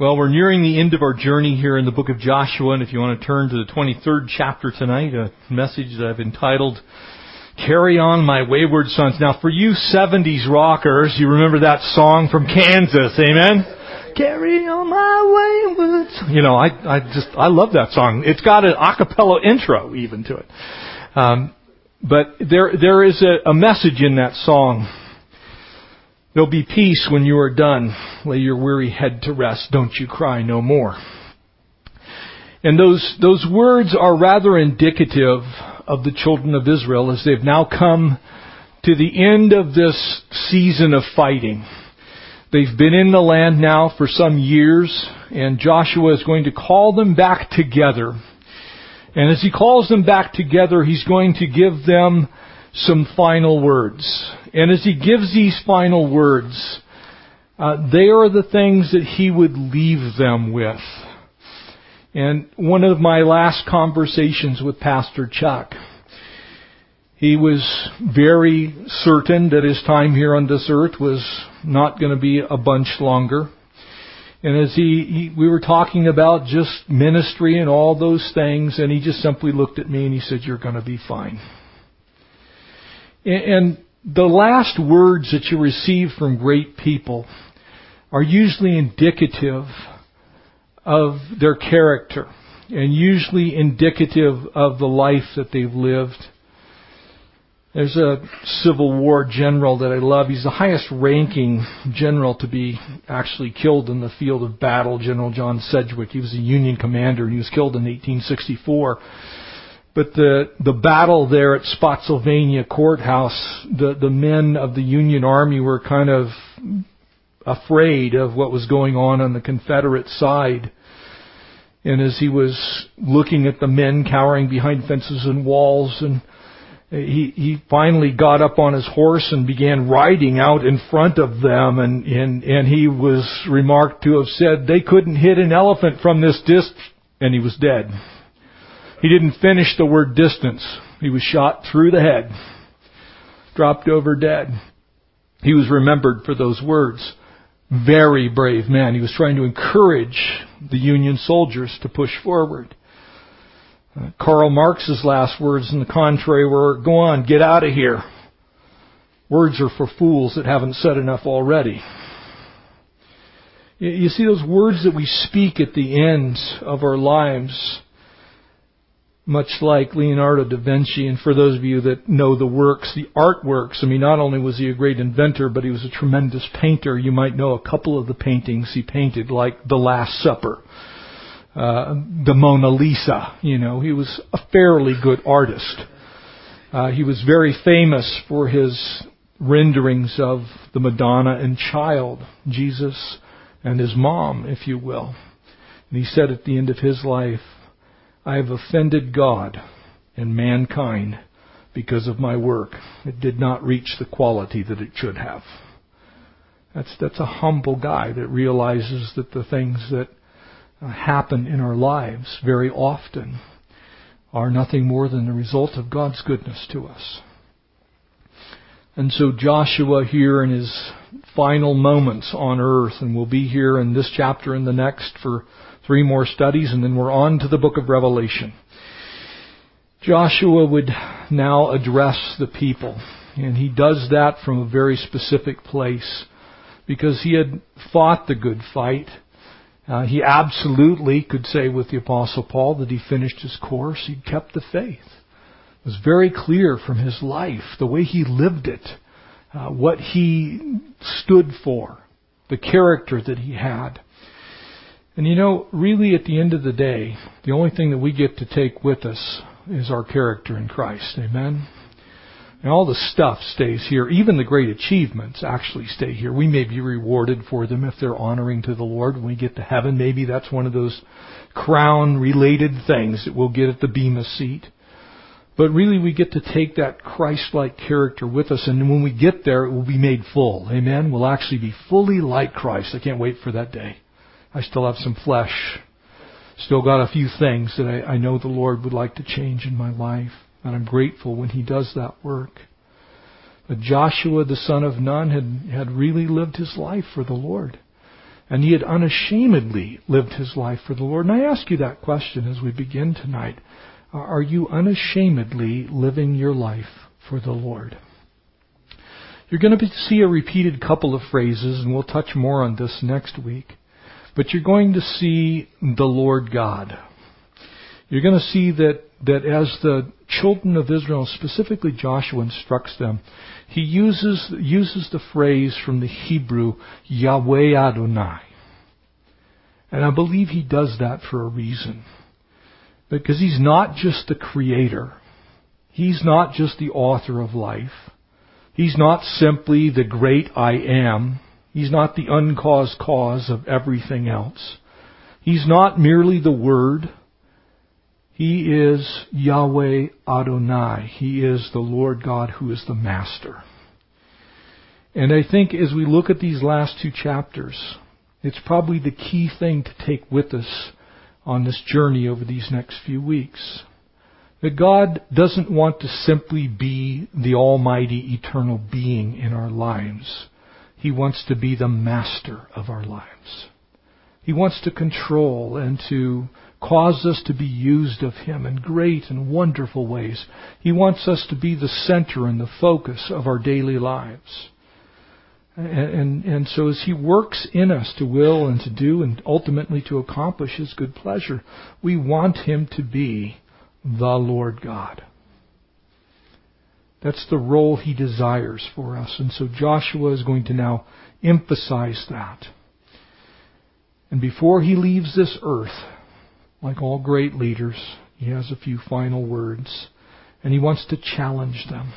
Well, we're nearing the end of our journey here in the book of Joshua, and if you want to turn to the 23rd chapter tonight, a message that I've entitled, Carry On My Wayward Sons. Now, for you 70s rockers, you remember that song from Kansas, amen? Carry on my wayward sons. You know, I, I just, I love that song. It's got an a cappella intro even to it. Um, but there, there is a, a message in that song There'll be peace when you are done. Lay your weary head to rest. Don't you cry no more. And those, those words are rather indicative of the children of Israel as they've now come to the end of this season of fighting. They've been in the land now for some years, and Joshua is going to call them back together. And as he calls them back together, he's going to give them some final words. And as he gives these final words, uh, they are the things that he would leave them with. And one of my last conversations with Pastor Chuck, he was very certain that his time here on this earth was not going to be a bunch longer. And as he, he, we were talking about just ministry and all those things, and he just simply looked at me and he said, "You're going to be fine." And the last words that you receive from great people are usually indicative of their character and usually indicative of the life that they've lived. There's a Civil War general that I love. He's the highest ranking general to be actually killed in the field of battle, General John Sedgwick. He was a Union commander and he was killed in 1864. But the, the battle there at Spotsylvania Courthouse, the, the men of the Union Army were kind of afraid of what was going on on the Confederate side. And as he was looking at the men cowering behind fences and walls and he, he finally got up on his horse and began riding out in front of them and, and, and he was remarked to have said they couldn't hit an elephant from this distance and he was dead. He didn't finish the word distance. He was shot through the head, dropped over dead. He was remembered for those words. Very brave man. He was trying to encourage the Union soldiers to push forward. Uh, Karl Marx's last words, in the contrary, were, go on, get out of here. Words are for fools that haven't said enough already. You see those words that we speak at the end of our lives much like Leonardo da Vinci, and for those of you that know the works, the artworks, I mean, not only was he a great inventor, but he was a tremendous painter. You might know a couple of the paintings he painted, like The Last Supper, uh, the Mona Lisa. You know, he was a fairly good artist. Uh, he was very famous for his renderings of the Madonna and Child, Jesus and his mom, if you will. And he said at the end of his life, I have offended God and mankind because of my work. It did not reach the quality that it should have. That's, that's a humble guy that realizes that the things that uh, happen in our lives very often are nothing more than the result of God's goodness to us. And so Joshua here in his final moments on earth, and we'll be here in this chapter and the next for three more studies, and then we're on to the book of Revelation. Joshua would now address the people, and he does that from a very specific place because he had fought the good fight. Uh, he absolutely could say with the Apostle Paul that he finished his course. He'd kept the faith. Was very clear from his life, the way he lived it, uh, what he stood for, the character that he had. And you know, really at the end of the day, the only thing that we get to take with us is our character in Christ. Amen? And all the stuff stays here. Even the great achievements actually stay here. We may be rewarded for them if they're honoring to the Lord when we get to heaven. Maybe that's one of those crown related things that we'll get at the Bema seat. But really we get to take that Christ-like character with us and when we get there it will be made full. Amen? We'll actually be fully like Christ. I can't wait for that day. I still have some flesh. Still got a few things that I, I know the Lord would like to change in my life. And I'm grateful when He does that work. But Joshua, the son of Nun, had, had really lived his life for the Lord. And he had unashamedly lived his life for the Lord. And I ask you that question as we begin tonight. Are you unashamedly living your life for the Lord? You're going to see a repeated couple of phrases, and we'll touch more on this next week. But you're going to see the Lord God. You're going to see that, that as the children of Israel, specifically Joshua instructs them, he uses, uses the phrase from the Hebrew, Yahweh Adonai. And I believe he does that for a reason. Because he's not just the creator. He's not just the author of life. He's not simply the great I am. He's not the uncaused cause of everything else. He's not merely the Word. He is Yahweh Adonai. He is the Lord God who is the Master. And I think as we look at these last two chapters, it's probably the key thing to take with us on this journey over these next few weeks. That God doesn't want to simply be the almighty eternal being in our lives. He wants to be the master of our lives. He wants to control and to cause us to be used of Him in great and wonderful ways. He wants us to be the center and the focus of our daily lives. And, and, so as He works in us to will and to do and ultimately to accomplish His good pleasure, we want Him to be the Lord God. That's the role He desires for us. And so Joshua is going to now emphasize that. And before he leaves this earth, like all great leaders, he has a few final words. And he wants to challenge them.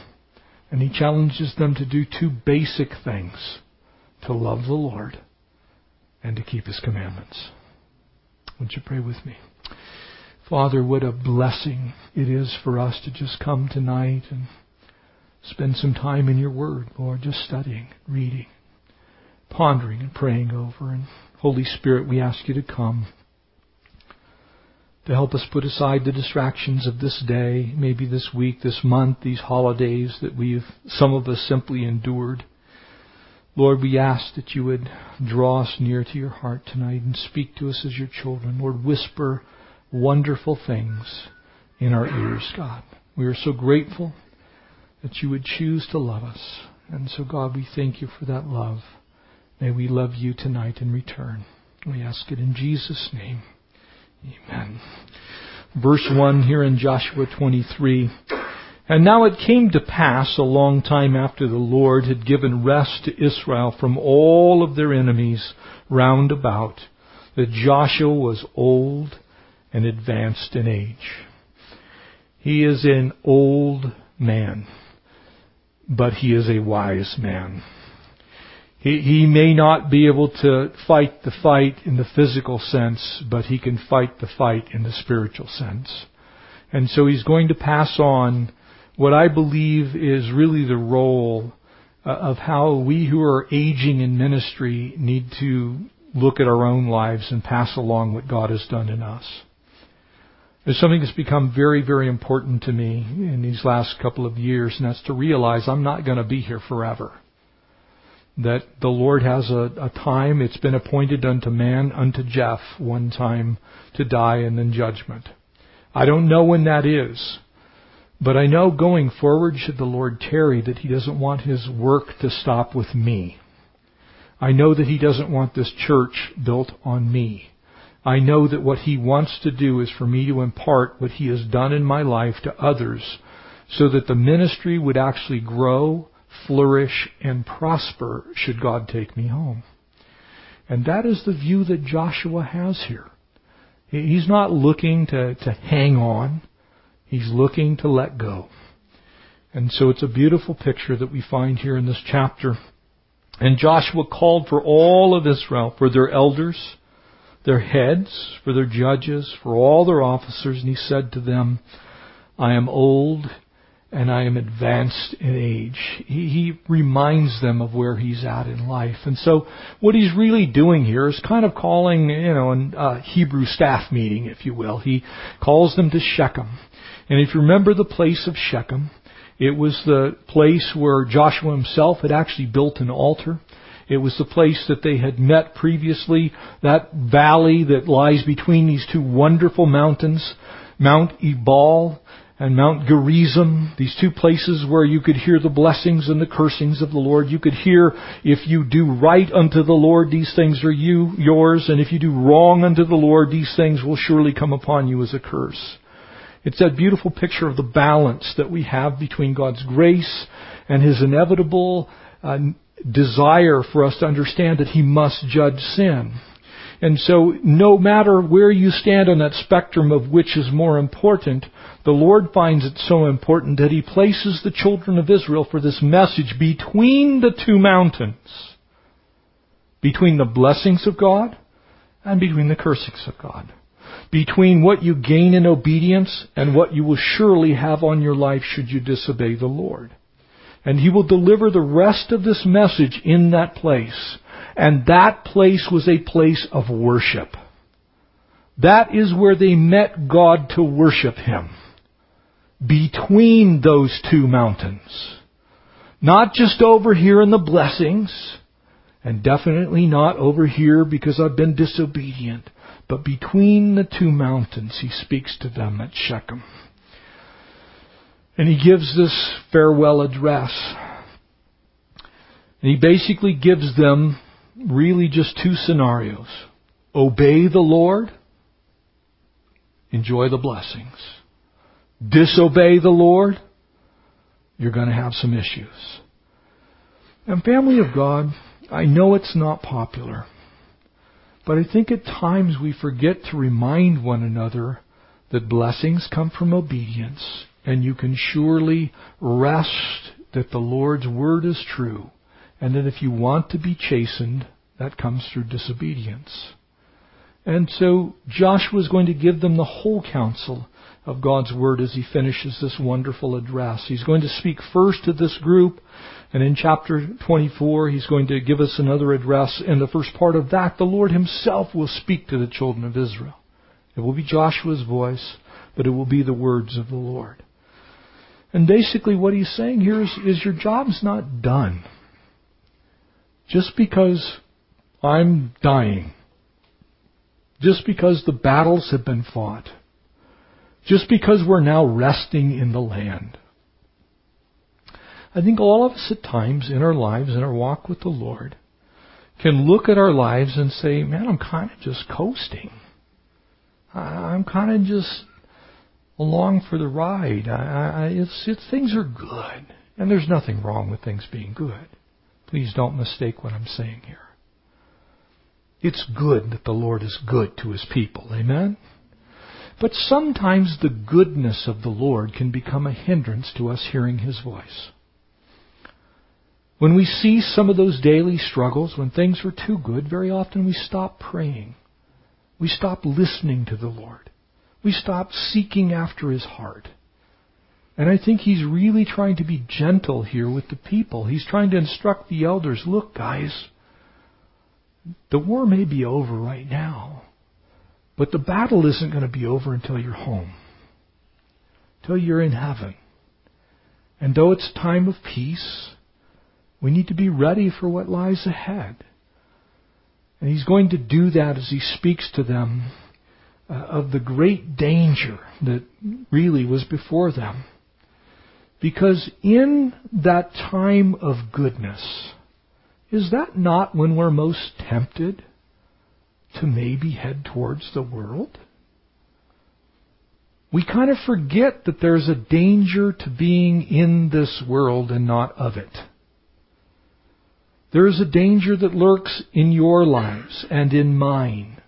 And he challenges them to do two basic things to love the Lord and to keep his commandments. Would you pray with me? Father, what a blessing it is for us to just come tonight and spend some time in your word, Lord, just studying, reading, pondering, and praying over. And Holy Spirit, we ask you to come to help us put aside the distractions of this day, maybe this week, this month, these holidays that we've, some of us simply endured. Lord, we ask that you would draw us near to your heart tonight and speak to us as your children. Lord, whisper wonderful things in our ears, God. We are so grateful that you would choose to love us. And so, God, we thank you for that love. May we love you tonight in return. We ask it in Jesus' name. Amen. Verse 1 here in Joshua 23. And now it came to pass a long time after the Lord had given rest to Israel from all of their enemies round about that Joshua was old and advanced in age. He is an old man, but he is a wise man. He, he may not be able to fight the fight in the physical sense, but he can fight the fight in the spiritual sense. And so he's going to pass on what I believe is really the role uh, of how we who are aging in ministry need to look at our own lives and pass along what God has done in us. There's something that's become very, very important to me in these last couple of years, and that's to realize I'm not going to be here forever that the Lord has a, a, time, it's been appointed unto man, unto Jeff, one time to die and then judgment. I don't know when that is, but I know going forward, should the Lord tarry, that He doesn't want His work to stop with me. I know that He doesn't want this church built on me. I know that what He wants to do is for me to impart what He has done in my life to others so that the ministry would actually grow flourish, and prosper should God take me home. And that is the view that Joshua has here. He's not looking to, to hang on. He's looking to let go. And so it's a beautiful picture that we find here in this chapter. And Joshua called for all of Israel, for their elders, their heads, for their judges, for all their officers, and he said to them, I am old and I am advanced in age. He, he, reminds them of where he's at in life. And so what he's really doing here is kind of calling, you know, a Hebrew staff meeting, if you will. He calls them to Shechem. And if you remember the place of Shechem, it was the place where Joshua himself had actually built an altar. It was the place that they had met previously, that valley that lies between these two wonderful mountains, Mount Ebal and Mount Gerizim, these two places where you could hear the blessings and the cursings of the Lord. You could hear, if you do right unto the Lord, these things are you, yours, and if you do wrong unto the Lord, these things will surely come upon you as a curse. It's that beautiful picture of the balance that we have between God's grace and His inevitable uh, desire for us to understand that He must judge sin. And so, no matter where you stand on that spectrum of which is more important, the Lord finds it so important that He places the children of Israel for this message between the two mountains. Between the blessings of God and between the cursings of God. Between what you gain in obedience and what you will surely have on your life should you disobey the Lord. And He will deliver the rest of this message in that place. And that place was a place of worship. That is where they met God to worship Him between those two mountains. Not just over here in the blessings, and definitely not over here because I've been disobedient, but between the two mountains, he speaks to them at Shechem. And he gives this farewell address. And he basically gives them really just two scenarios. Obey the Lord, enjoy the blessings disobey the Lord, you're going to have some issues. And family of God, I know it's not popular, but I think at times we forget to remind one another that blessings come from obedience, and you can surely rest that the Lord's word is true, and that if you want to be chastened, that comes through disobedience. And so Joshua is going to give them the whole counsel of God's Word as he finishes this wonderful address. He's going to speak first to this group, and in chapter 24, he's going to give us another address. In the first part of that, the Lord himself will speak to the children of Israel. It will be Joshua's voice, but it will be the words of the Lord. And basically, what he's saying here is, is your job's not done. Just because I'm dying, just because the battles have been fought, just because we're now resting in the land. I think all of us at times in our lives, in our walk with the Lord, can look at our lives and say, man, I'm kind of just coasting. I'm kind of just along for the ride. I, I, it's, things are good. And there's nothing wrong with things being good. Please don't mistake what I'm saying here. It's good that the Lord is good to His people. Amen? But sometimes the goodness of the Lord can become a hindrance to us hearing His voice. When we see some of those daily struggles, when things are too good, very often we stop praying. We stop listening to the Lord. We stop seeking after His heart. And I think He's really trying to be gentle here with the people. He's trying to instruct the elders look, guys, the war may be over right now. But the battle isn't going to be over until you're home, until you're in heaven. And though it's time of peace, we need to be ready for what lies ahead. And he's going to do that as he speaks to them uh, of the great danger that really was before them. Because in that time of goodness, is that not when we're most tempted? To maybe head towards the world? We kind of forget that there's a danger to being in this world and not of it. There is a danger that lurks in your lives and in mine.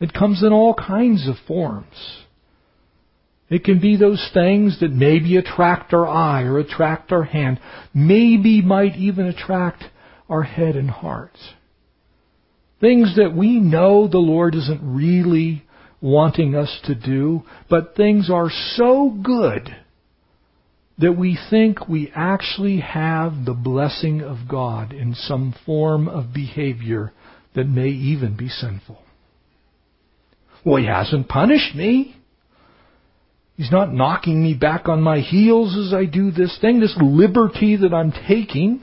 It comes in all kinds of forms. It can be those things that maybe attract our eye or attract our hand, maybe might even attract our head and heart. Things that we know the Lord isn't really wanting us to do, but things are so good that we think we actually have the blessing of God in some form of behavior that may even be sinful. Well, He hasn't punished me. He's not knocking me back on my heels as I do this thing, this liberty that I'm taking.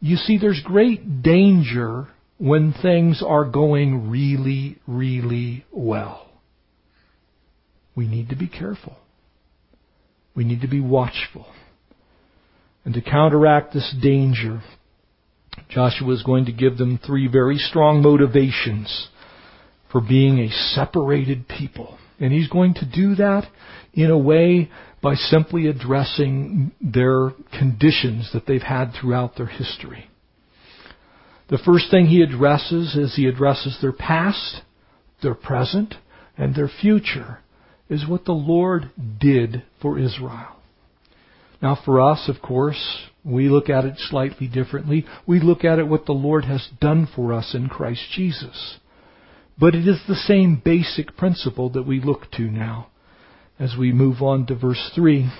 You see, there's great danger when things are going really, really well. We need to be careful. We need to be watchful. And to counteract this danger, Joshua is going to give them three very strong motivations for being a separated people. And he's going to do that in a way by simply addressing their conditions that they've had throughout their history. The first thing he addresses is he addresses their past, their present, and their future is what the Lord did for Israel. Now for us, of course, we look at it slightly differently. We look at it what the Lord has done for us in Christ Jesus. But it is the same basic principle that we look to now as we move on to verse 3.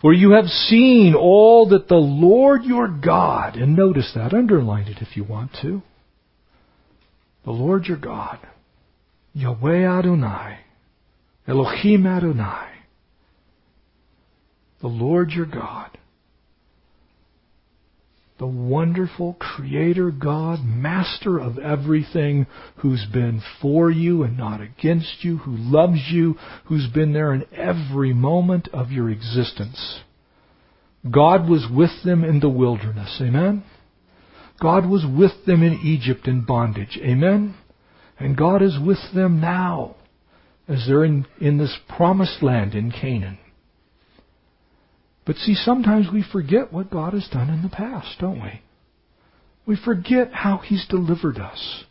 For you have seen all that the Lord your God, and notice that, underline it if you want to. The Lord your God, Yahweh Adonai, Elohim Adonai, the Lord your God, the wonderful Creator God, Master of everything, who's been for you and not against you, who loves you, who's been there in every moment of your existence. God was with them in the wilderness. Amen? God was with them in Egypt in bondage. Amen? And God is with them now as they're in, in this promised land in Canaan. But see, sometimes we forget what God has done in the past, don't we? We forget how He's delivered us.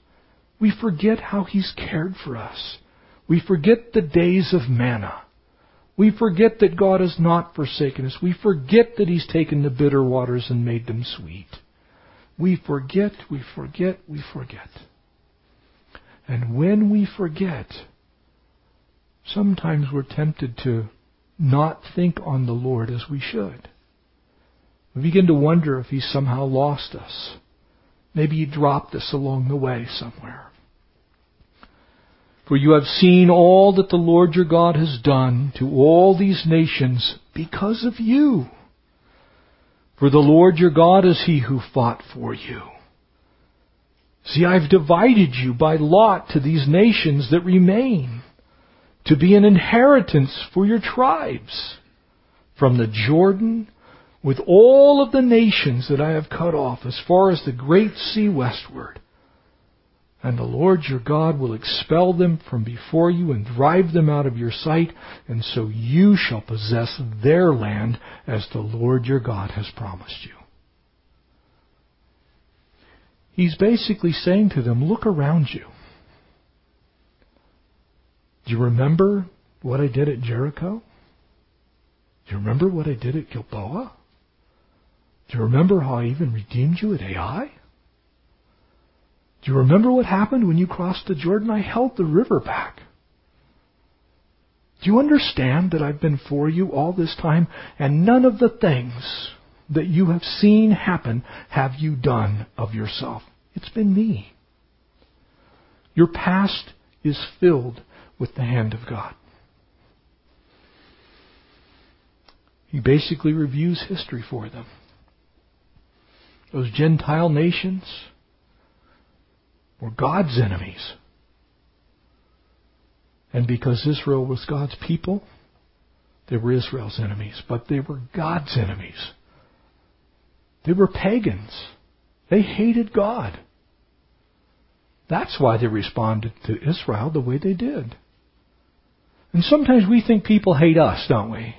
We forget how He's cared for us. We forget the days of manna. We forget that God has not forsaken us. We forget that He's taken the bitter waters and made them sweet. We forget, we forget, we forget. And when we forget, sometimes we're tempted to not think on the Lord as we should. We begin to wonder if He somehow lost us. Maybe He dropped us along the way somewhere. For you have seen all that the Lord your God has done to all these nations because of you. For the Lord your God is He who fought for you. See, I've divided you by lot to these nations that remain to be an inheritance for your tribes from the Jordan with all of the nations that I have cut off as far as the great sea westward. And the Lord your God will expel them from before you and drive them out of your sight, and so you shall possess their land as the Lord your God has promised you. He's basically saying to them, look around you. Do you remember what I did at Jericho? Do you remember what I did at Gilboa? Do you remember how I even redeemed you at Ai? Do you remember what happened when you crossed the Jordan? I held the river back. Do you understand that I've been for you all this time and none of the things that you have seen happen have you done of yourself? It's been me. Your past is filled with the hand of God. He basically reviews history for them. Those Gentile nations were God's enemies. And because Israel was God's people, they were Israel's enemies. But they were God's enemies. They were pagans. They hated God. That's why they responded to Israel the way they did. And sometimes we think people hate us, don't we?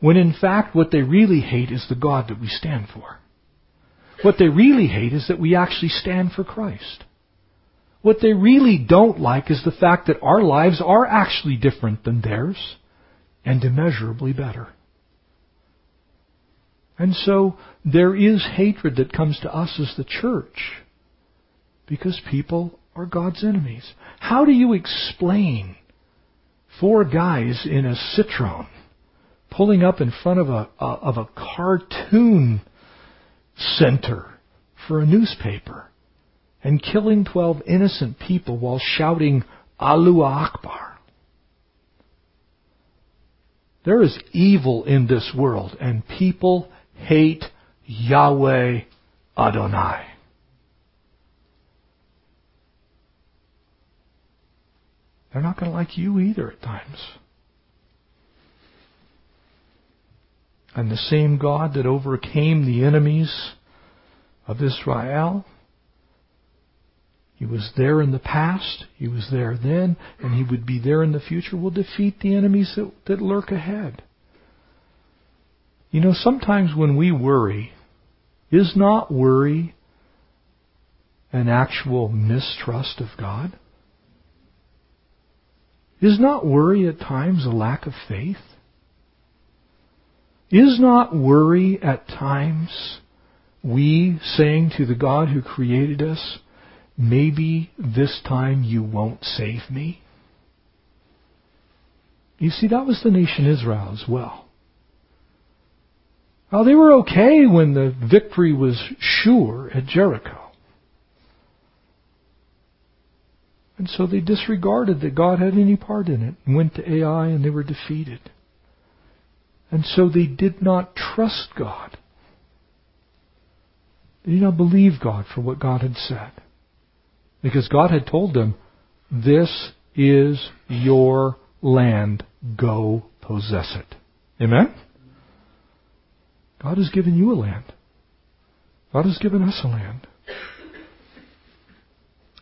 When in fact what they really hate is the God that we stand for. What they really hate is that we actually stand for Christ. What they really don't like is the fact that our lives are actually different than theirs and immeasurably better. And so there is hatred that comes to us as the church because people are God's enemies. How do you explain four guys in a Citroen pulling up in front of a, of a cartoon center for a newspaper and killing 12 innocent people while shouting Allahu Akbar. There is evil in this world and people hate Yahweh Adonai. They're not going to like you either at times. And the same God that overcame the enemies of Israel, He was there in the past, He was there then, and He would be there in the future, will defeat the enemies that, that lurk ahead. You know, sometimes when we worry, is not worry an actual mistrust of God? Is not worry at times a lack of faith? Is not worry at times we saying to the God who created us, maybe this time you won't save me? You see, that was the nation Israel as well. Well, they were okay when the victory was sure at Jericho. And so they disregarded that God had any part in it and went to Ai and they were defeated. And so they did not trust God. They did not believe God for what God had said. Because God had told them, This is your land. Go possess it. Amen? God has given you a land. God has given us a land.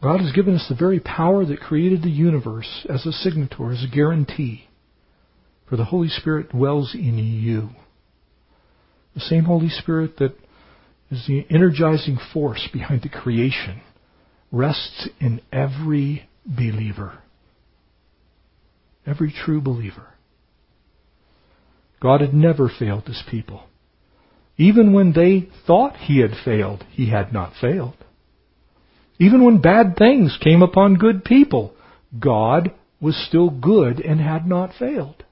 God has given us the very power that created the universe as a signature, as a guarantee. For the Holy Spirit dwells in you. The same Holy Spirit that is the energizing force behind the creation rests in every believer. Every true believer. God had never failed his people. Even when they thought he had failed, he had not failed. Even when bad things came upon good people, God was still good and had not failed.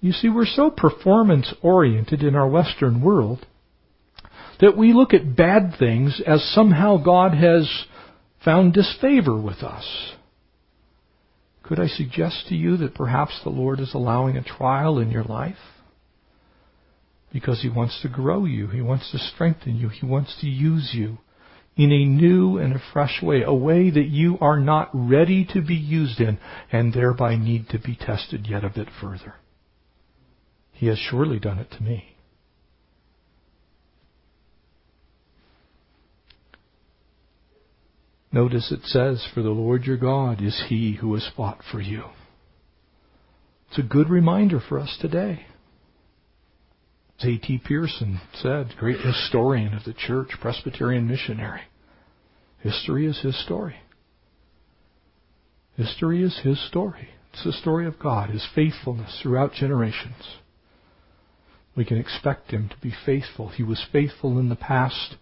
You see, we're so performance oriented in our Western world that we look at bad things as somehow God has found disfavor with us. Could I suggest to you that perhaps the Lord is allowing a trial in your life? Because He wants to grow you. He wants to strengthen you. He wants to use you in a new and a fresh way, a way that you are not ready to be used in and thereby need to be tested yet a bit further. He has surely done it to me. Notice it says, For the Lord your God is he who has fought for you. It's a good reminder for us today. As A.T. Pierson said, great historian of the church, Presbyterian missionary, history is his story. History is his story. It's the story of God, his faithfulness throughout generations. We can expect him to be faithful. He was faithful in the past.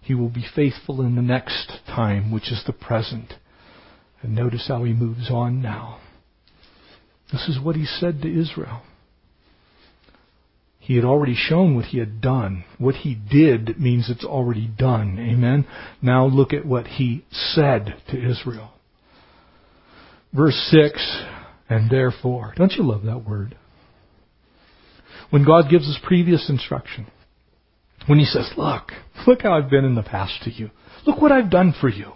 He will be faithful in the next time, which is the present. And notice how he moves on now. This is what he said to Israel. He had already shown what he had done. What he did means it's already done. Amen. Now look at what he said to Israel. Verse 6, and therefore. Don't you love that word? When God gives us previous instruction. When he says, look, look how I've been in the past to you. Look what I've done for you.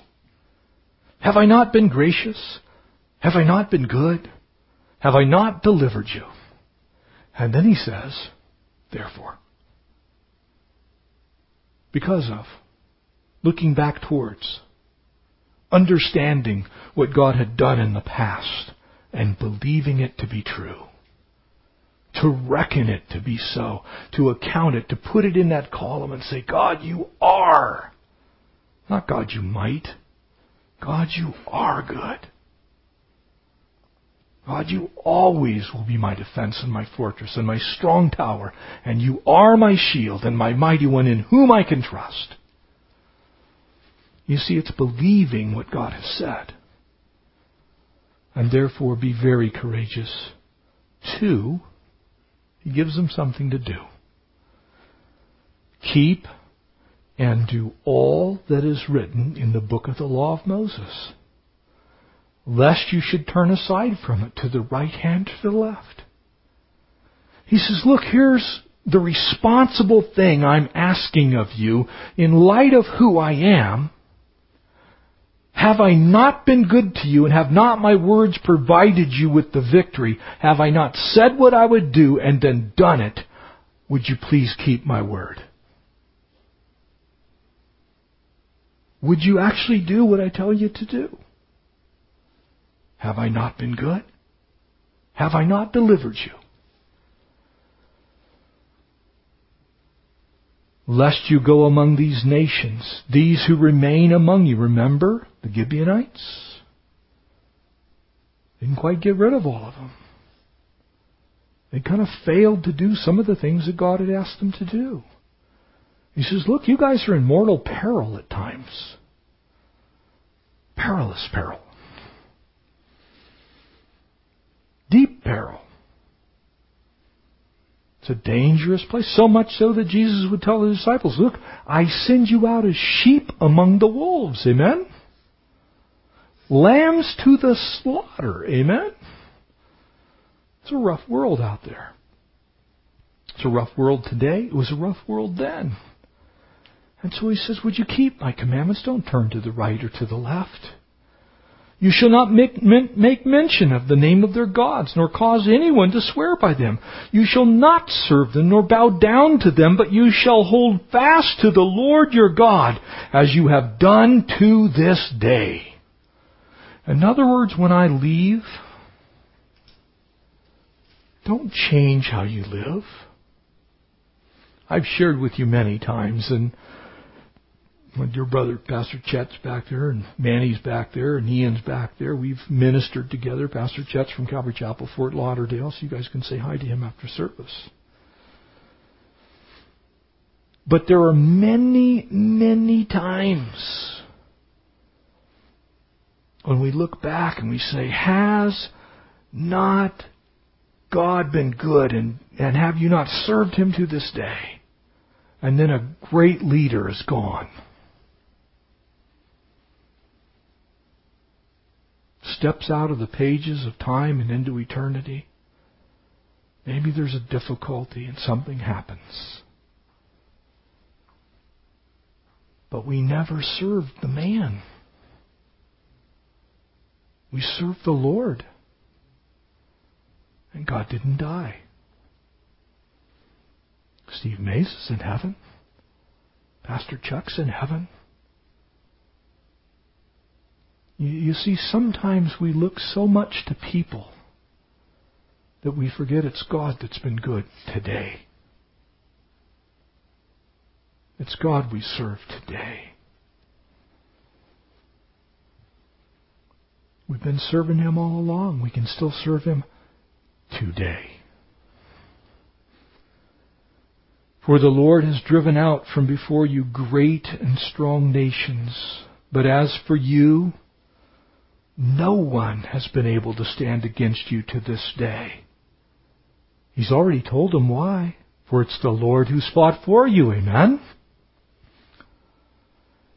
Have I not been gracious? Have I not been good? Have I not delivered you? And then he says, therefore. Because of. Looking back towards. Understanding what God had done in the past and believing it to be true. To reckon it to be so. To account it. To put it in that column and say, God, you are. Not God, you might. God, you are good. God, you always will be my defense and my fortress and my strong tower, and you are my shield and my mighty one in whom I can trust. You see, it's believing what God has said. And therefore be very courageous. Two, he gives them something to do. Keep and do all that is written in the book of the law of Moses lest you should turn aside from it to the right hand to the left. He says, look, here's the responsible thing I'm asking of you in light of who I am. Have I not been good to you and have not my words provided you with the victory? Have I not said what I would do and then done it? Would you please keep my word? Would you actually do what I tell you to do? Have I not been good? Have I not delivered you? Lest you go among these nations, these who remain among you. Remember the Gibeonites? Didn't quite get rid of all of them. They kind of failed to do some of the things that God had asked them to do. He says, Look, you guys are in mortal peril at times. Perilous peril. Deep peril. It's a dangerous place, so much so that Jesus would tell the disciples, Look, I send you out as sheep among the wolves. Amen? Lambs to the slaughter. Amen? It's a rough world out there. It's a rough world today. It was a rough world then. And so he says, Would you keep my commandments? Don't turn to the right or to the left. You shall not make, make, mention of the name of their gods, nor cause anyone to swear by them. You shall not serve them, nor bow down to them, but you shall hold fast to the Lord your God, as you have done to this day. In other words, when I leave, don't change how you live. I've shared with you many times, and when your brother Pastor Chet's back there and Manny's back there and Ian's back there. We've ministered together. Pastor Chet's from Calvary Chapel, Fort Lauderdale, so you guys can say hi to him after service. But there are many, many times when we look back and we say, Has not God been good and, and have you not served him to this day? And then a great leader is gone. Steps out of the pages of time and into eternity, maybe there's a difficulty and something happens. But we never served the man. We served the Lord. And God didn't die. Steve Mays is in heaven. Pastor Chuck's in heaven. You, you see, sometimes we look so much to people that we forget it's God that's been good today. It's God we serve today. We've been serving Him all along. We can still serve Him today. For the Lord has driven out from before you great and strong nations. But as for you, no one has been able to stand against you to this day. He's already told them why. For it's the Lord who's fought for you. Amen?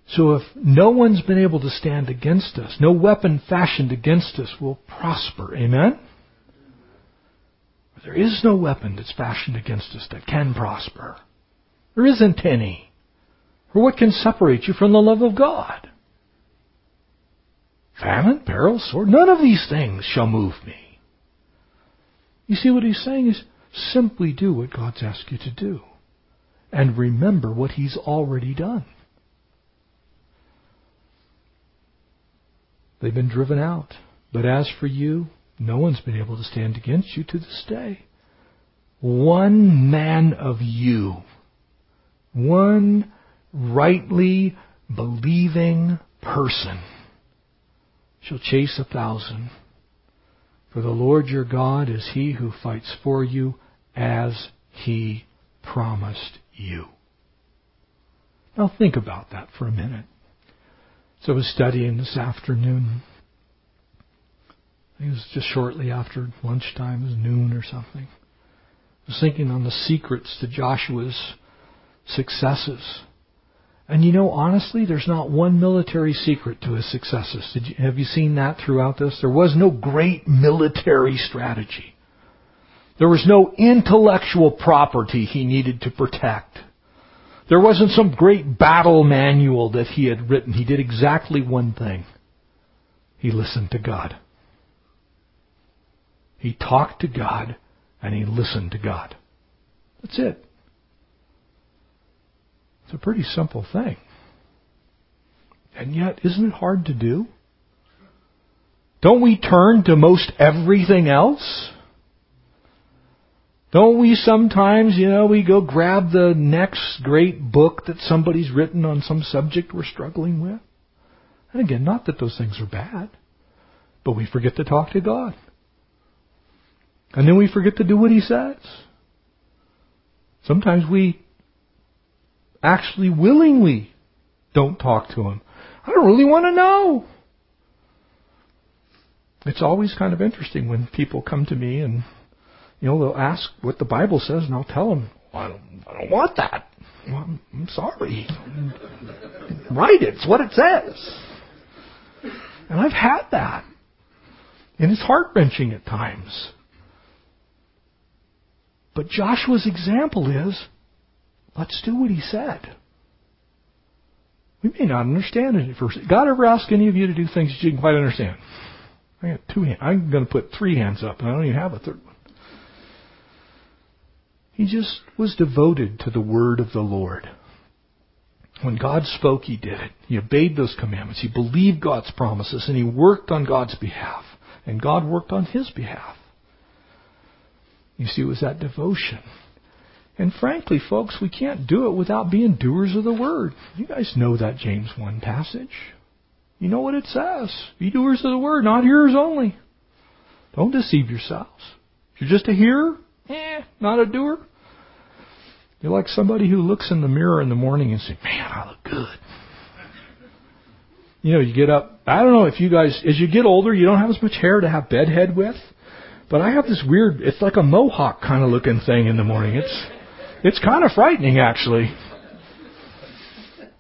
So if no one's been able to stand against us, no weapon fashioned against us will prosper. Amen? There is no weapon that's fashioned against us that can prosper. There isn't any. For what can separate you from the love of God? Famine, peril, sword, none of these things shall move me. You see what he's saying is simply do what God's asked you to do. And remember what he's already done. They've been driven out. But as for you, no one's been able to stand against you to this day. One man of you, one rightly believing person shall chase a thousand. For the Lord your God is he who fights for you as he promised you. Now think about that for a minute. So I was studying this afternoon. it was just shortly after lunchtime, it was noon or something. I was thinking on the secrets to Joshua's successes. And you know, honestly, there's not one military secret to his successes. You, have you seen that throughout this? There was no great military strategy. There was no intellectual property he needed to protect. There wasn't some great battle manual that he had written. He did exactly one thing. He listened to God. He talked to God and he listened to God. That's it. It's a pretty simple thing. And yet, isn't it hard to do? Don't we turn to most everything else? Don't we sometimes, you know, we go grab the next great book that somebody's written on some subject we're struggling with? And again, not that those things are bad, but we forget to talk to God. And then we forget to do what He says. Sometimes we actually willingly don't talk to Him. I don't really want to know. It's always kind of interesting when people come to me and, you know, they'll ask what the Bible says and I'll tell them, well, I, don't, I don't want that. Well, I'm, I'm sorry. right. It's what it says. And I've had that. And it's heart wrenching at times. But Joshua's example is let's do what he said. We may not understand it at first. God ever ask any of you to do things that you didn't quite understand? I got two hands. I'm going to put three hands up, and I don't even have a third one. He just was devoted to the word of the Lord. When God spoke, he did it. He obeyed those commandments. He believed God's promises, and he worked on God's behalf. And God worked on his behalf. You see, it was that devotion. And frankly, folks, we can't do it without being doers of the word. You guys know that James 1 passage. You know what it says. Be doers of the word, not hearers only. Don't deceive yourselves. If you're just a hearer, eh, not a doer. You're like somebody who looks in the mirror in the morning and says, man, I look good. You know, you get up. I don't know if you guys, as you get older, you don't have as much hair to have bedhead with. But I have this weird, it's like a mohawk kind of looking thing in the morning. It's, it's kind of frightening actually.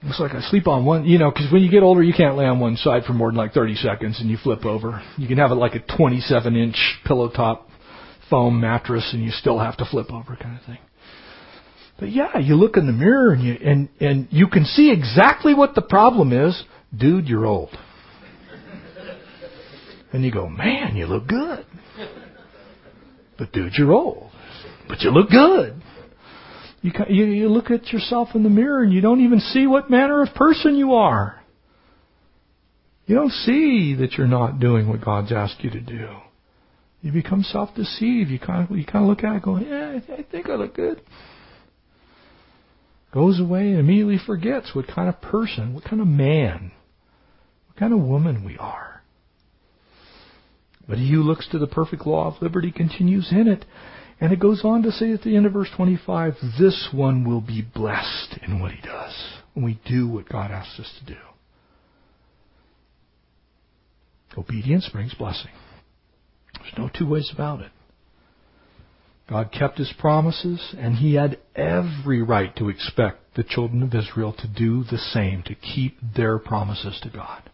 It's like I sleep on one, you know, because when you get older, you can't lay on one side for more than like 30 seconds and you flip over. You can have it like a 27 inch pillow top foam mattress and you still have to flip over kind of thing. But yeah, you look in the mirror and you, and, and you can see exactly what the problem is. Dude, you're old. And you go, man, you look good. But dude, you're old. But you look good. You, you, you look at yourself in the mirror and you don't even see what manner of person you are. You don't see that you're not doing what God's asked you to do. You become self-deceived. You kind of, you kind of look at it go, yeah, I think I look good. Goes away and immediately forgets what kind of person, what kind of man, what kind of woman we are. But he who looks to the perfect law of liberty continues in it. And it goes on to say at the end of verse 25, this one will be blessed in what he does when we do what God asks us to do. Obedience brings blessing. There's no two ways about it. God kept his promises, and he had every right to expect the children of Israel to do the same, to keep their promises to God.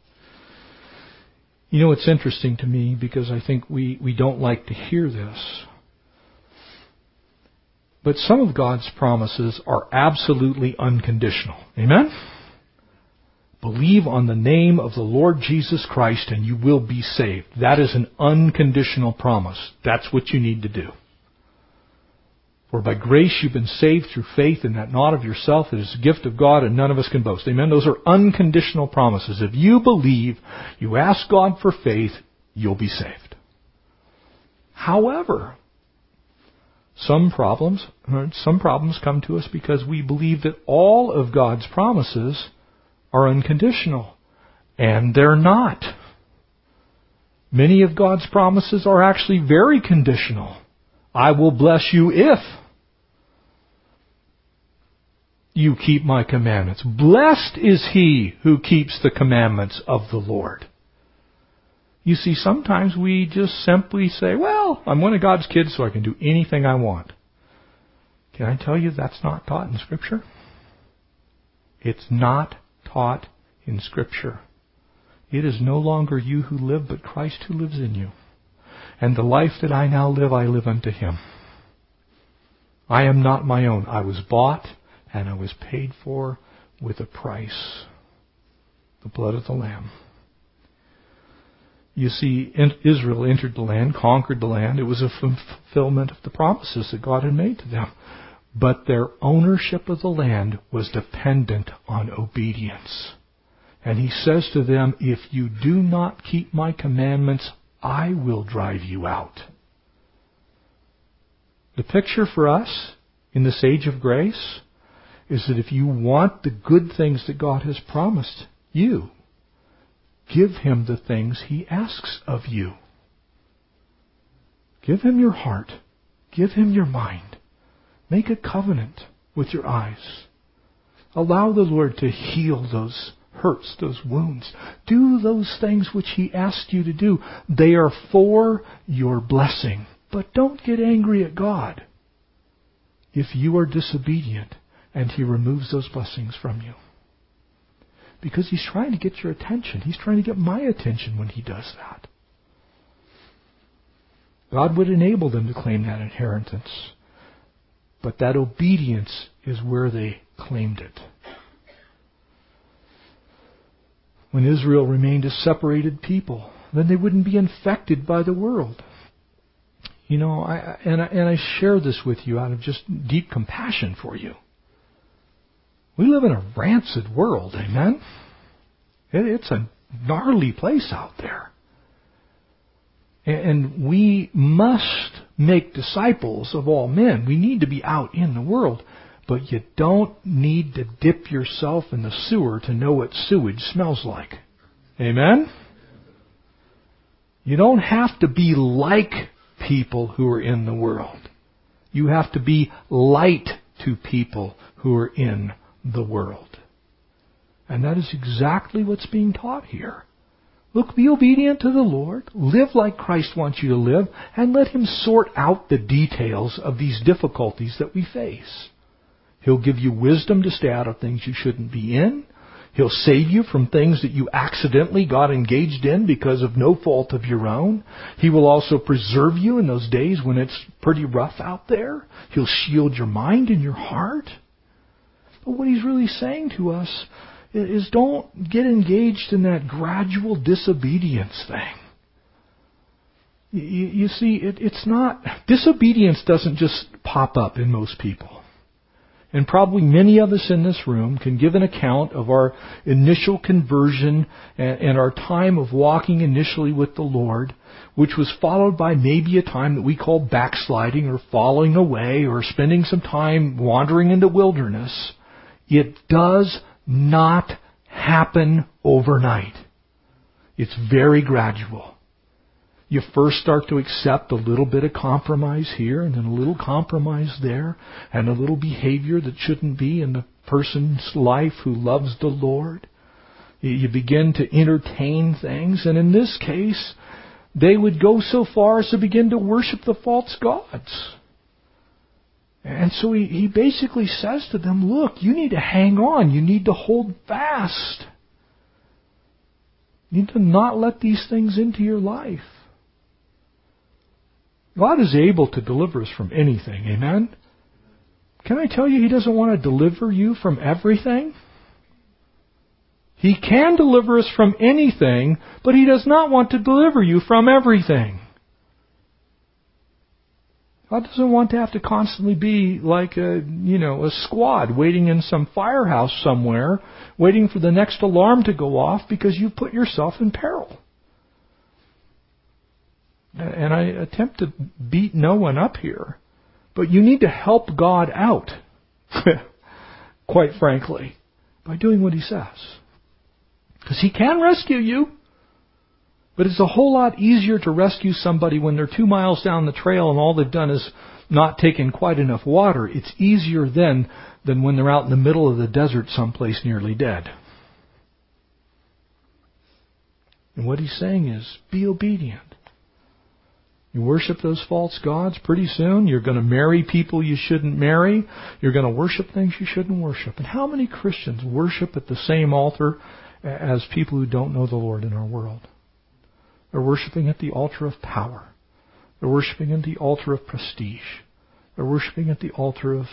You know, it's interesting to me because I think we, we don't like to hear this. But some of God's promises are absolutely unconditional. Amen? Believe on the name of the Lord Jesus Christ and you will be saved. That is an unconditional promise. That's what you need to do. For by grace you've been saved through faith, and that not of yourself. It is a gift of God, and none of us can boast. Amen. Those are unconditional promises. If you believe, you ask God for faith, you'll be saved. However, some problems, some problems come to us because we believe that all of God's promises are unconditional, and they're not. Many of God's promises are actually very conditional. I will bless you if you keep my commandments. Blessed is he who keeps the commandments of the Lord. You see, sometimes we just simply say, well, I'm one of God's kids, so I can do anything I want. Can I tell you that's not taught in Scripture? It's not taught in Scripture. It is no longer you who live, but Christ who lives in you. And the life that I now live, I live unto Him. I am not my own. I was bought and I was paid for with a price. The blood of the Lamb. You see, Israel entered the land, conquered the land. It was a fulfillment of the promises that God had made to them. But their ownership of the land was dependent on obedience. And he says to them, If you do not keep my commandments, I will drive you out. The picture for us in this age of grace is that if you want the good things that God has promised you, give Him the things He asks of you. Give Him your heart. Give Him your mind. Make a covenant with your eyes. Allow the Lord to heal those hurts, those wounds. Do those things which He asked you to do. They are for your blessing. But don't get angry at God if you are disobedient and He removes those blessings from you. Because He's trying to get your attention. He's trying to get my attention when He does that. God would enable them to claim that inheritance. But that obedience is where they claimed it. When Israel remained a separated people, then they wouldn't be infected by the world. You know, I, and I, and I share this with you out of just deep compassion for you. We live in a rancid world, amen? It, it's a gnarly place out there. And we must make disciples of all men. We need to be out in the world. But you don't need to dip yourself in the sewer to know what sewage smells like. Amen? You don't have to be like people who are in the world. You have to be light to people who are in the world. And that is exactly what's being taught here. Look, be obedient to the Lord, live like Christ wants you to live, and let Him sort out the details of these difficulties that we face. He'll give you wisdom to stay out of things you shouldn't be in. He'll save you from things that you accidentally got engaged in because of no fault of your own. He will also preserve you in those days when it's pretty rough out there. He'll shield your mind and your heart. But what he's really saying to us is don't get engaged in that gradual disobedience thing. You, you see, it, it's not, disobedience doesn't just pop up in most people. And probably many of us in this room can give an account of our initial conversion and, and our time of walking initially with the Lord, which was followed by maybe a time that we call backsliding or falling away or spending some time wandering in the wilderness. It does not happen overnight. It's very gradual. You first start to accept a little bit of compromise here and then a little compromise there and a little behavior that shouldn't be in the person's life who loves the Lord. You begin to entertain things and in this case, they would go so far as to begin to worship the false gods. And so he, he basically says to them, look, you need to hang on. You need to hold fast. You need to not let these things into your life. God is able to deliver us from anything. Amen? Can I tell you, He doesn't want to deliver you from everything? He can deliver us from anything, but He does not want to deliver you from everything. God doesn't want to have to constantly be like a, you know, a squad waiting in some firehouse somewhere, waiting for the next alarm to go off because you put yourself in peril. And I attempt to beat no one up here. But you need to help God out, quite frankly, by doing what He says. Because He can rescue you. But it's a whole lot easier to rescue somebody when they're two miles down the trail and all they've done is not taken quite enough water. It's easier then than when they're out in the middle of the desert someplace nearly dead. And what he's saying is, be obedient. You worship those false gods pretty soon. You're going to marry people you shouldn't marry. You're going to worship things you shouldn't worship. And how many Christians worship at the same altar as people who don't know the Lord in our world? They're worshiping at the altar of power. They're worshiping at the altar of prestige. They're worshiping at the altar of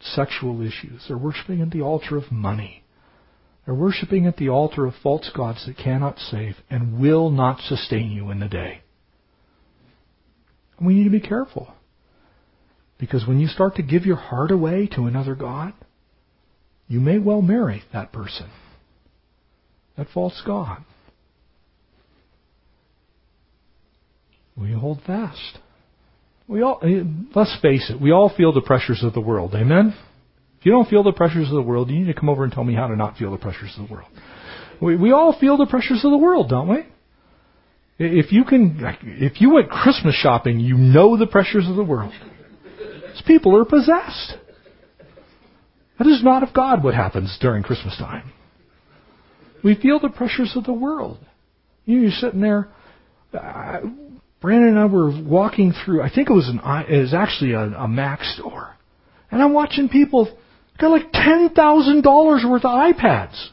sexual issues. They're worshiping at the altar of money. They're worshiping at the altar of false gods that cannot save and will not sustain you in the day. And we need to be careful. Because when you start to give your heart away to another God, you may well marry that person, that false God. We hold fast. We all, eh, let's face it, we all feel the pressures of the world. Amen? If you don't feel the pressures of the world, you need to come over and tell me how to not feel the pressures of the world. We, we all feel the pressures of the world, don't we? If you can, if you went Christmas shopping, you know the pressures of the world. These people are possessed. That is not of God what happens during Christmas time. We feel the pressures of the world. You're sitting there. Uh, Brandon and I were walking through. I think it was an. It was actually a, a Mac store, and I'm watching people got like ten thousand dollars worth of iPads.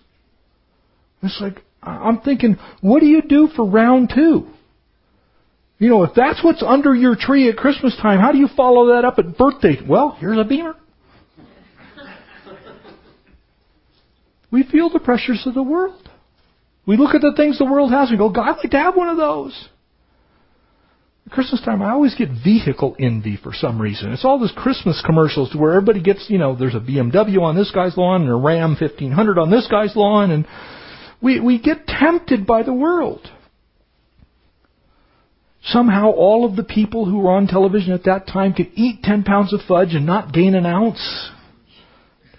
It's like I'm thinking, what do you do for round two? You know, if that's what's under your tree at Christmas time, how do you follow that up at birthday? Well, here's a beamer. We feel the pressures of the world. We look at the things the world has and go, God, I'd like to have one of those. Christmas time, I always get vehicle envy for some reason. It's all those Christmas commercials to where everybody gets, you know, there's a BMW on this guy's lawn and a Ram 1500 on this guy's lawn, and we, we get tempted by the world. Somehow all of the people who were on television at that time could eat 10 pounds of fudge and not gain an ounce.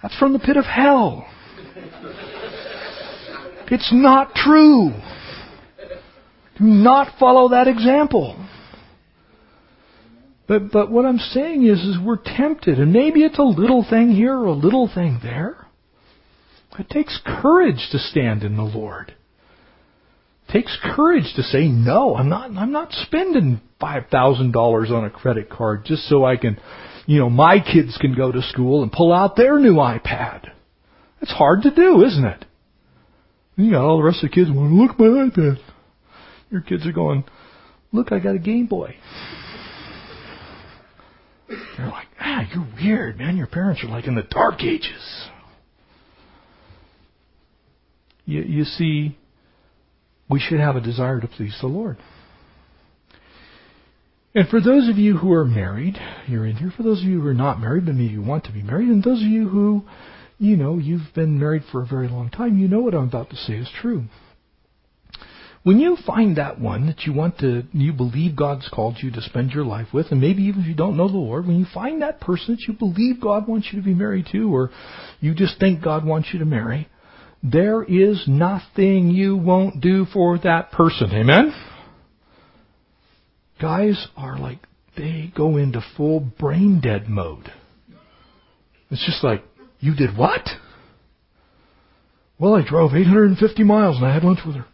That's from the pit of hell. It's not true. Do not follow that example. But but what I'm saying is is we're tempted, and maybe it's a little thing here or a little thing there. It takes courage to stand in the Lord. It takes courage to say no. I'm not. I'm not spending five thousand dollars on a credit card just so I can, you know, my kids can go to school and pull out their new iPad. It's hard to do, isn't it? You got all the rest of the kids going, look my iPad. Your kids are going, look, I got a Game Boy. They're like, ah, you're weird, man. Your parents are like in the dark ages. You, you see, we should have a desire to please the Lord. And for those of you who are married, you're in here. For those of you who are not married, but maybe you want to be married, and those of you who you know, you've been married for a very long time, you know what I'm about to say is true. When you find that one that you want to, you believe God's called you to spend your life with, and maybe even if you don't know the Lord, when you find that person that you believe God wants you to be married to, or you just think God wants you to marry, there is nothing you won't do for that person. Amen? Guys are like, they go into full brain dead mode. It's just like, you did what? Well, I drove 850 miles and I had lunch with her.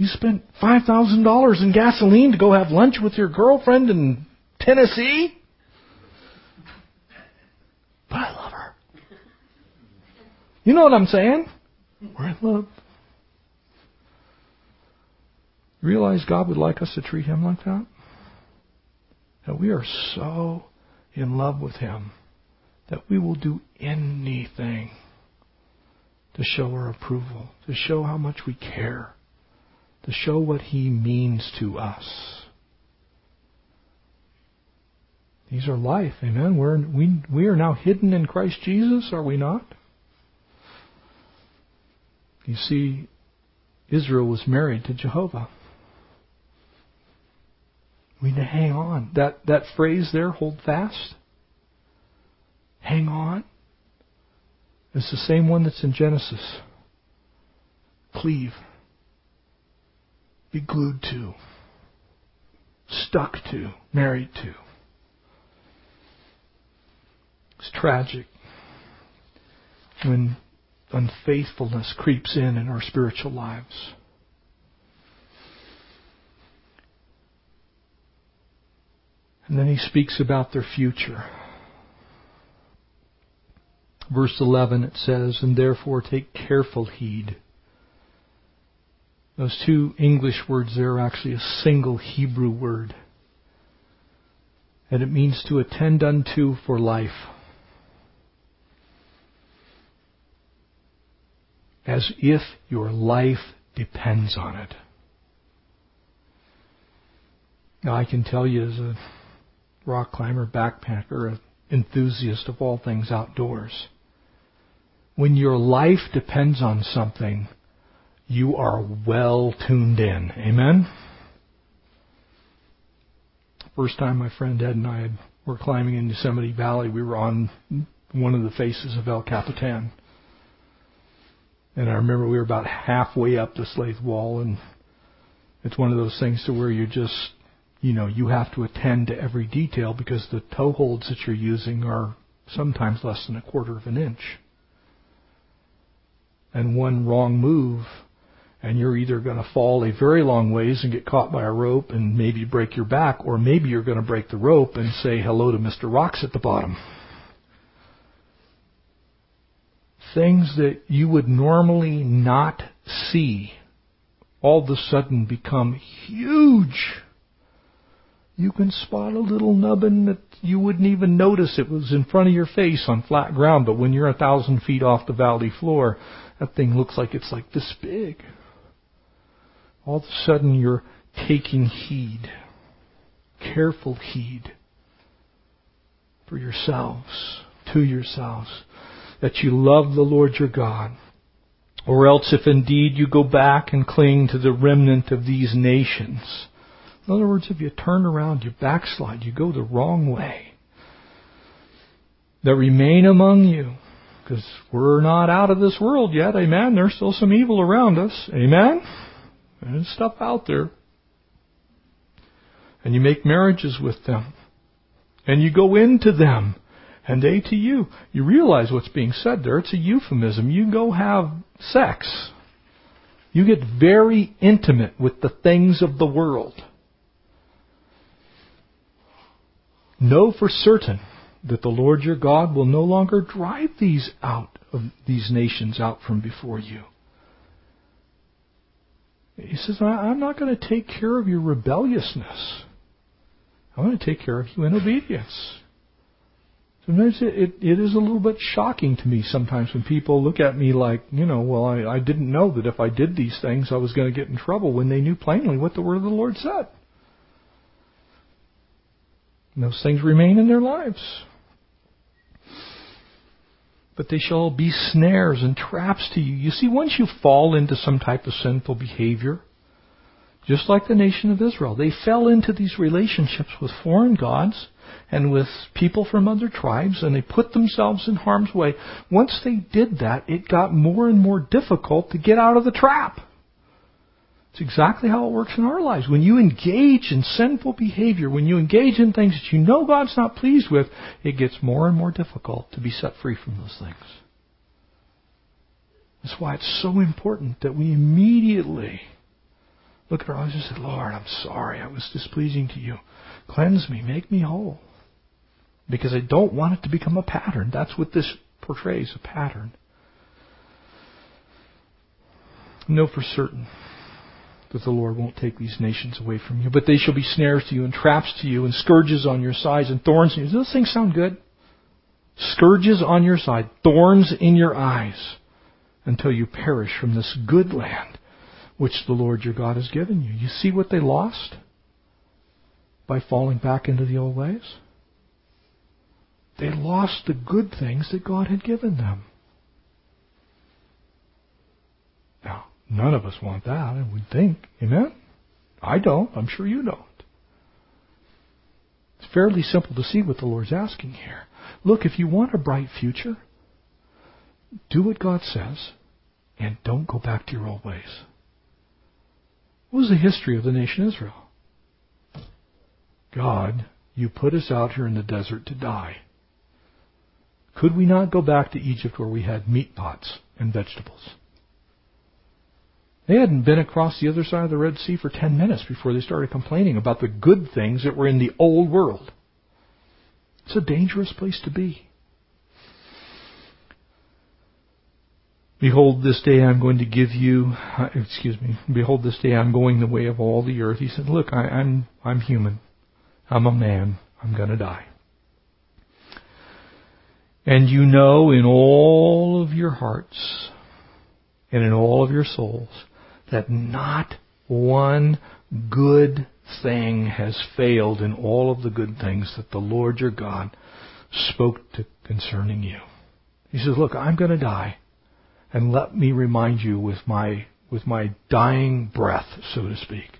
You spent $5,000 in gasoline to go have lunch with your girlfriend in Tennessee? But I love her. You know what I'm saying? We're in love. Realize God would like us to treat Him like that? That we are so in love with Him that we will do anything to show our approval, to show how much we care, to show what He means to us. These are life, amen. We're, we, we are now hidden in Christ Jesus, are we not? You see, Israel was married to Jehovah. We need to hang on. That, that phrase there, hold fast, hang on. It's the same one that's in Genesis. Cleave. Be glued to. Stuck to. Married to. It's tragic when unfaithfulness creeps in in our spiritual lives. And then he speaks about their future verse 11 it says, And therefore take careful heed. Those two English words there are actually a single Hebrew word. And it means to attend unto for life. As if your life depends on it. Now I can tell you as a rock climber, backpacker, an enthusiast of all things outdoors, when your life depends on something, you are well tuned in. Amen? First time my friend Ed and I were climbing in Yosemite Valley, we were on one of the faces of El Capitan. And I remember we were about halfway up the Salathé Wall, and it's one of those things to where you just, you know, you have to attend to every detail because the toe holds that you're using are sometimes less than a quarter of an inch. And one wrong move and you're either going to fall a very long ways and get caught by a rope and maybe break your back, or maybe you're going to break the rope and say hello to Mr. Rocks at the bottom. Things that you would normally not see all of a sudden become huge. You can spot a little nubbin that you wouldn't even notice it was in front of your face on flat ground, but when you're a thousand feet off the valley floor, that thing looks like it's like this big all of a sudden you're taking heed, careful heed for yourselves, to yourselves, that you love the Lord your God. Or else, if indeed you go back and cling to the remnant of these nations, in other words, if you turn around, you backslide, you go the wrong way, that remain among you, because we're not out of this world yet, amen. There's still some evil around us, amen. There's stuff out there. And you make marriages with them. And you go into them. And they to you. You realize what's being said there. It's a euphemism. You go have sex. You get very intimate with the things of the world. Know for certain that the Lord your God will no longer drive these out of these nations out from before you. He says, I'm not going to take care of your rebelliousness. I'm going to take care of you in obedience. Sometimes it, it, it is a little bit shocking to me sometimes when people look at me like, you know, well, I, I didn't know that if I did these things I was going to get in trouble when they knew plainly what the word of the Lord said. And those things remain in their lives but they shall be snares and traps to you. You see, once you fall into some type of sinful behavior, just like the nation of Israel, they fell into these relationships with foreign gods and with people from other tribes, and they put themselves in harm's way. Once they did that, it got more and more difficult to get out of the trap. It's exactly how it works in our lives. When you engage in sinful behavior, when you engage in things that you know God's not pleased with, it gets more and more difficult to be set free from those things. That's why it's so important that we immediately look at our eyes and say, Lord, I'm sorry I was displeasing to you. Cleanse me, make me whole. Because I don't want it to become a pattern. That's what this portrays, a pattern. Know for certain that the Lord won't take these nations away from you. But they shall be snares to you and traps to you and scourges on your sides and thorns in you. Does those things sound good? Scourges on your side, thorns in your eyes, until you perish from this good land which the Lord your God has given you. You see what they lost by falling back into the old ways? They lost the good things that God had given them. Now, None of us want that, I would think. Amen? I don't. I'm sure you don't. It's fairly simple to see what the Lord's asking here. Look, if you want a bright future, do what God says and don't go back to your old ways. What was the history of the nation Israel? God, you put us out here in the desert to die. Could we not go back to Egypt where we had meat pots and vegetables? They hadn't been across the other side of the Red Sea for 10 minutes before they started complaining about the good things that were in the old world. It's a dangerous place to be. Behold, this day I'm going to give you, uh, excuse me, behold, this day I'm going the way of all the earth. He said, look, I, I'm, I'm human. I'm a man. I'm going to die. And you know in all of your hearts and in all of your souls that not one good thing has failed in all of the good things that the Lord your God spoke to concerning you. He says, look, I'm going to die and let me remind you with my, with my dying breath, so to speak.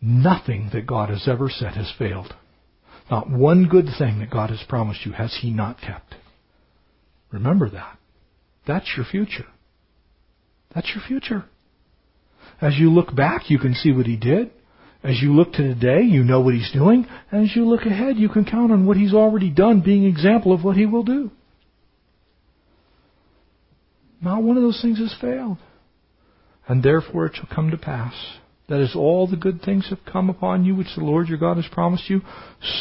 Nothing that God has ever said has failed. Not one good thing that God has promised you has He not kept. Remember that. That's your future. That's your future. As you look back, you can see what He did. As you look to today, you know what He's doing. And as you look ahead, you can count on what He's already done being an example of what He will do. Not one of those things has failed. And therefore it shall come to pass that as all the good things have come upon you which the Lord your God has promised you,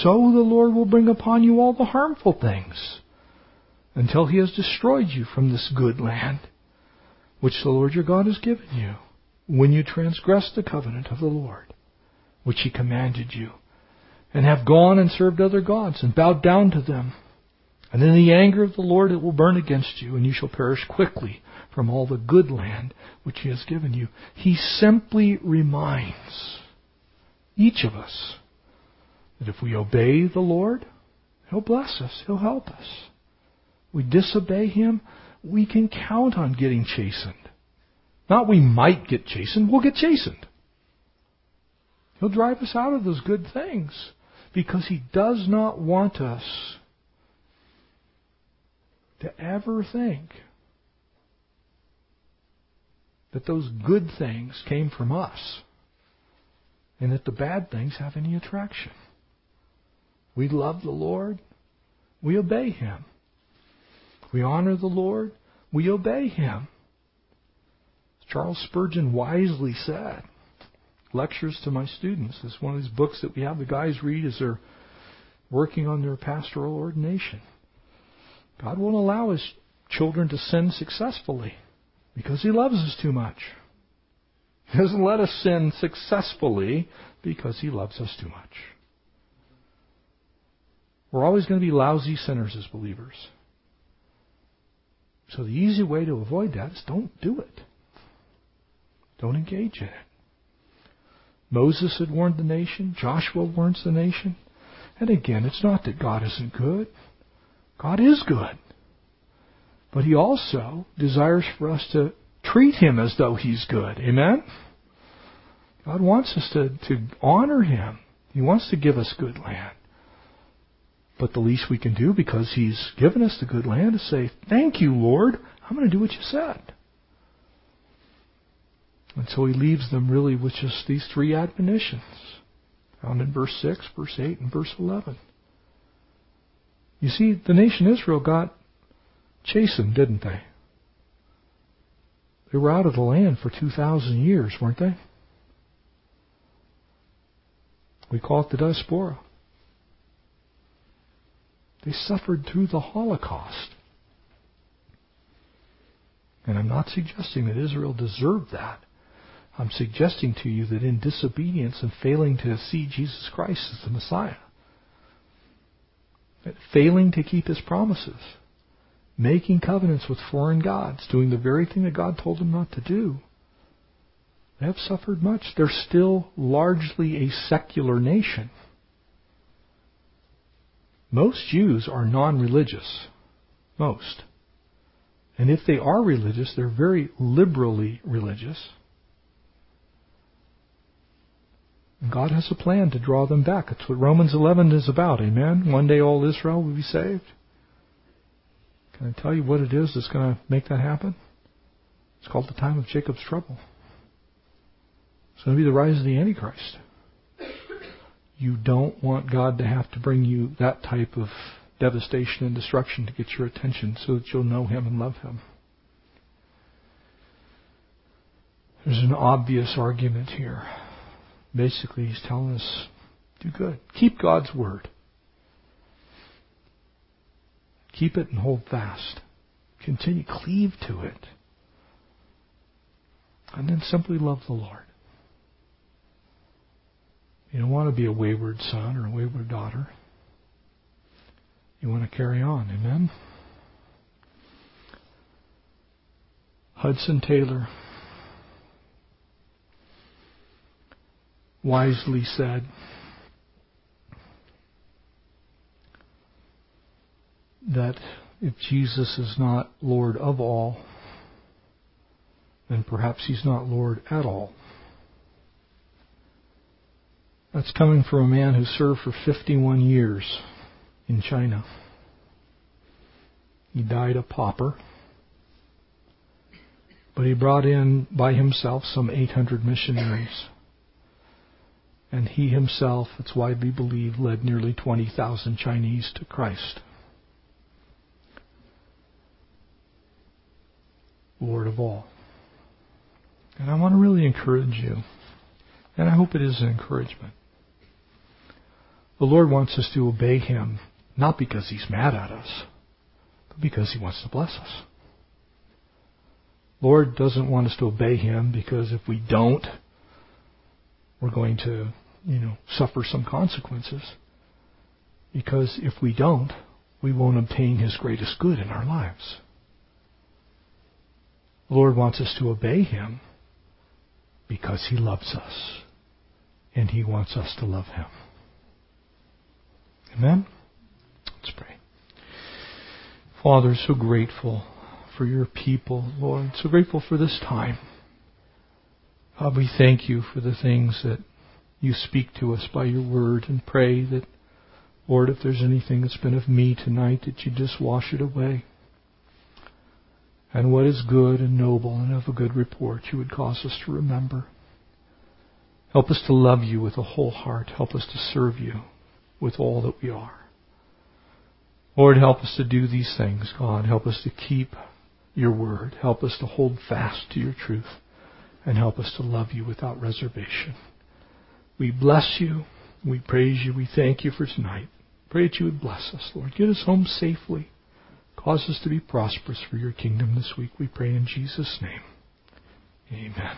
so the Lord will bring upon you all the harmful things until he has destroyed you from this good land which the Lord your God has given you when you transgress the covenant of the Lord which he commanded you and have gone and served other gods and bowed down to them and in the anger of the Lord it will burn against you, and you shall perish quickly from all the good land which He has given you. He simply reminds each of us that if we obey the Lord, He'll bless us, He'll help us. We disobey Him, we can count on getting chastened. Not we might get chastened, we'll get chastened. He'll drive us out of those good things because He does not want us to ever think that those good things came from us and that the bad things have any attraction. We love the Lord, we obey Him. We honor the Lord, we obey Him. Charles Spurgeon wisely said, Lectures to my students. It's one of these books that we have the guys read as they're working on their pastoral ordination. God won't allow His children to sin successfully because He loves us too much. He doesn't let us sin successfully because He loves us too much. We're always going to be lousy sinners as believers. So the easy way to avoid that is don't do it. Don't engage in it. Moses had warned the nation. Joshua warns the nation. And again, it's not that God isn't good. God is good. But He also desires for us to treat Him as though He's good. Amen? God wants us to, to honor Him. He wants to give us good land. But the least we can do, because He's given us the good land, is say, Thank you, Lord. I'm going to do what you said. And so He leaves them really with just these three admonitions found in verse 6, verse 8, and verse 11. You see, the nation Israel got chastened, didn't they? They were out of the land for 2,000 years, weren't they? We call it the diaspora. They suffered through the Holocaust. And I'm not suggesting that Israel deserved that. I'm suggesting to you that in disobedience and failing to see Jesus Christ as the Messiah, failing to keep his promises, making covenants with foreign gods, doing the very thing that God told them not to do. They have suffered much. They're still largely a secular nation. Most Jews are non religious. Most. And if they are religious, they're very liberally religious. God has a plan to draw them back. That's what Romans 11 is about. Amen. One day all Israel will be saved. Can I tell you what it is that's going to make that happen? It's called the time of Jacob's trouble. It's going to be the rise of the Antichrist. You don't want God to have to bring you that type of devastation and destruction to get your attention so that you'll know Him and love Him. There's an obvious argument here. Basically, he's telling us, do good. Keep God's word. Keep it and hold fast. Continue, cleave to it. And then simply love the Lord. You don't want to be a wayward son or a wayward daughter. You want to carry on. Amen? Hudson Taylor wisely said, that if Jesus is not Lord of all, then perhaps he's not Lord at all. That's coming from a man who served for 51 years in China. He died a pauper, but he brought in by himself some 800 missionaries. And he himself, it's widely believed, led nearly 20,000 Chinese to Christ. Lord of all. And I want to really encourage you, and I hope it is an encouragement. The Lord wants us to obey Him, not because He's mad at us, but because He wants to bless us. Lord doesn't want us to obey Him because if we don't, we're going to, you know, suffer some consequences. Because if we don't, we won't obtain His greatest good in our lives. The Lord wants us to obey Him because He loves us. And He wants us to love Him. Amen? Let's pray. Father, so grateful for your people, Lord. So grateful for this time. God, we thank you for the things that you speak to us by your word and pray that, Lord, if there's anything that's been of me tonight, that you just wash it away and what is good and noble and of a good report you would cause us to remember. Help us to love you with a whole heart. Help us to serve you with all that we are. Lord, help us to do these things, God. Help us to keep your word. Help us to hold fast to your truth. And help us to love you without reservation. We bless you. We praise you. We thank you for tonight. Pray that you would bless us, Lord. Get us home safely. Cause us to be prosperous for your kingdom this week, we pray in Jesus' name. Amen.